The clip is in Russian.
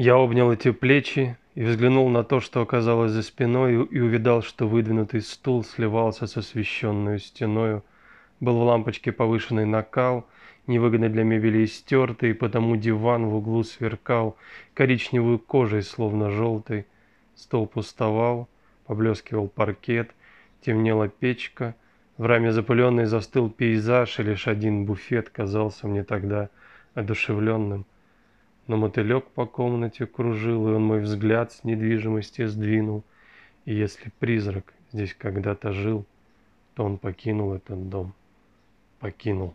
Я обнял эти плечи и взглянул на то, что оказалось за спиной, и увидал, что выдвинутый стул сливался с освещенную стеною. Был в лампочке повышенный накал, невыгодный для мебели истертый, потому диван в углу сверкал коричневую кожей, словно желтой. Стол пустовал, поблескивал паркет, темнела печка, в раме запыленный застыл пейзаж, и лишь один буфет казался мне тогда одушевленным но мотылек по комнате кружил, и он мой взгляд с недвижимости сдвинул. И если призрак здесь когда-то жил, то он покинул этот дом, покинул.